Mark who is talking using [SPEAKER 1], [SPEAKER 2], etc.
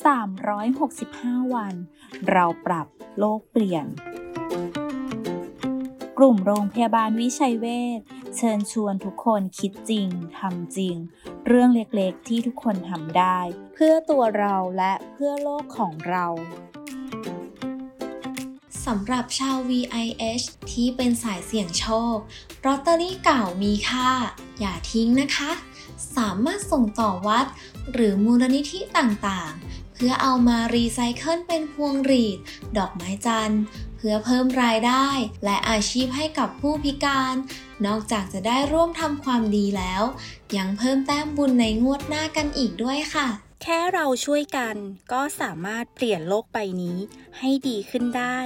[SPEAKER 1] 365 วัน เราปรับโลกเปลี่ยน กลุ่มโรงพยาบาลวิชัยเวชเชิญชวนทุกคนคิดจริงทำจริง เรื่องเล็กๆที่ทุกคนทำได้ เพื่อตัวเราและเพื่อโลกของเรา
[SPEAKER 2] สำหรับชาว VIH ที่เป็นสายเสี่ยงโชคลอตเตอรี่เก่ามีค่า อย่าทิ้งนะคะ สามารถส่งต่อวัด หรือมูลนิธิต่างๆ เพื่อเอามารีไซเคิลเป็นพวงหรีด ดอกไม้จันทน์ เพื่อเพิ่มรายได้ และอาชีพให้กับผู้พิการ นอกจากจะได้ร่วมทำความดีแล้ว ยังเพิ่มแต้มบุญในงวดหน้ากันอีกด้วยค่ะ
[SPEAKER 1] แค่เราช่วยกันก็สามารถเปลี่ยนโลกใบนี้ให้ดีขึ้นได้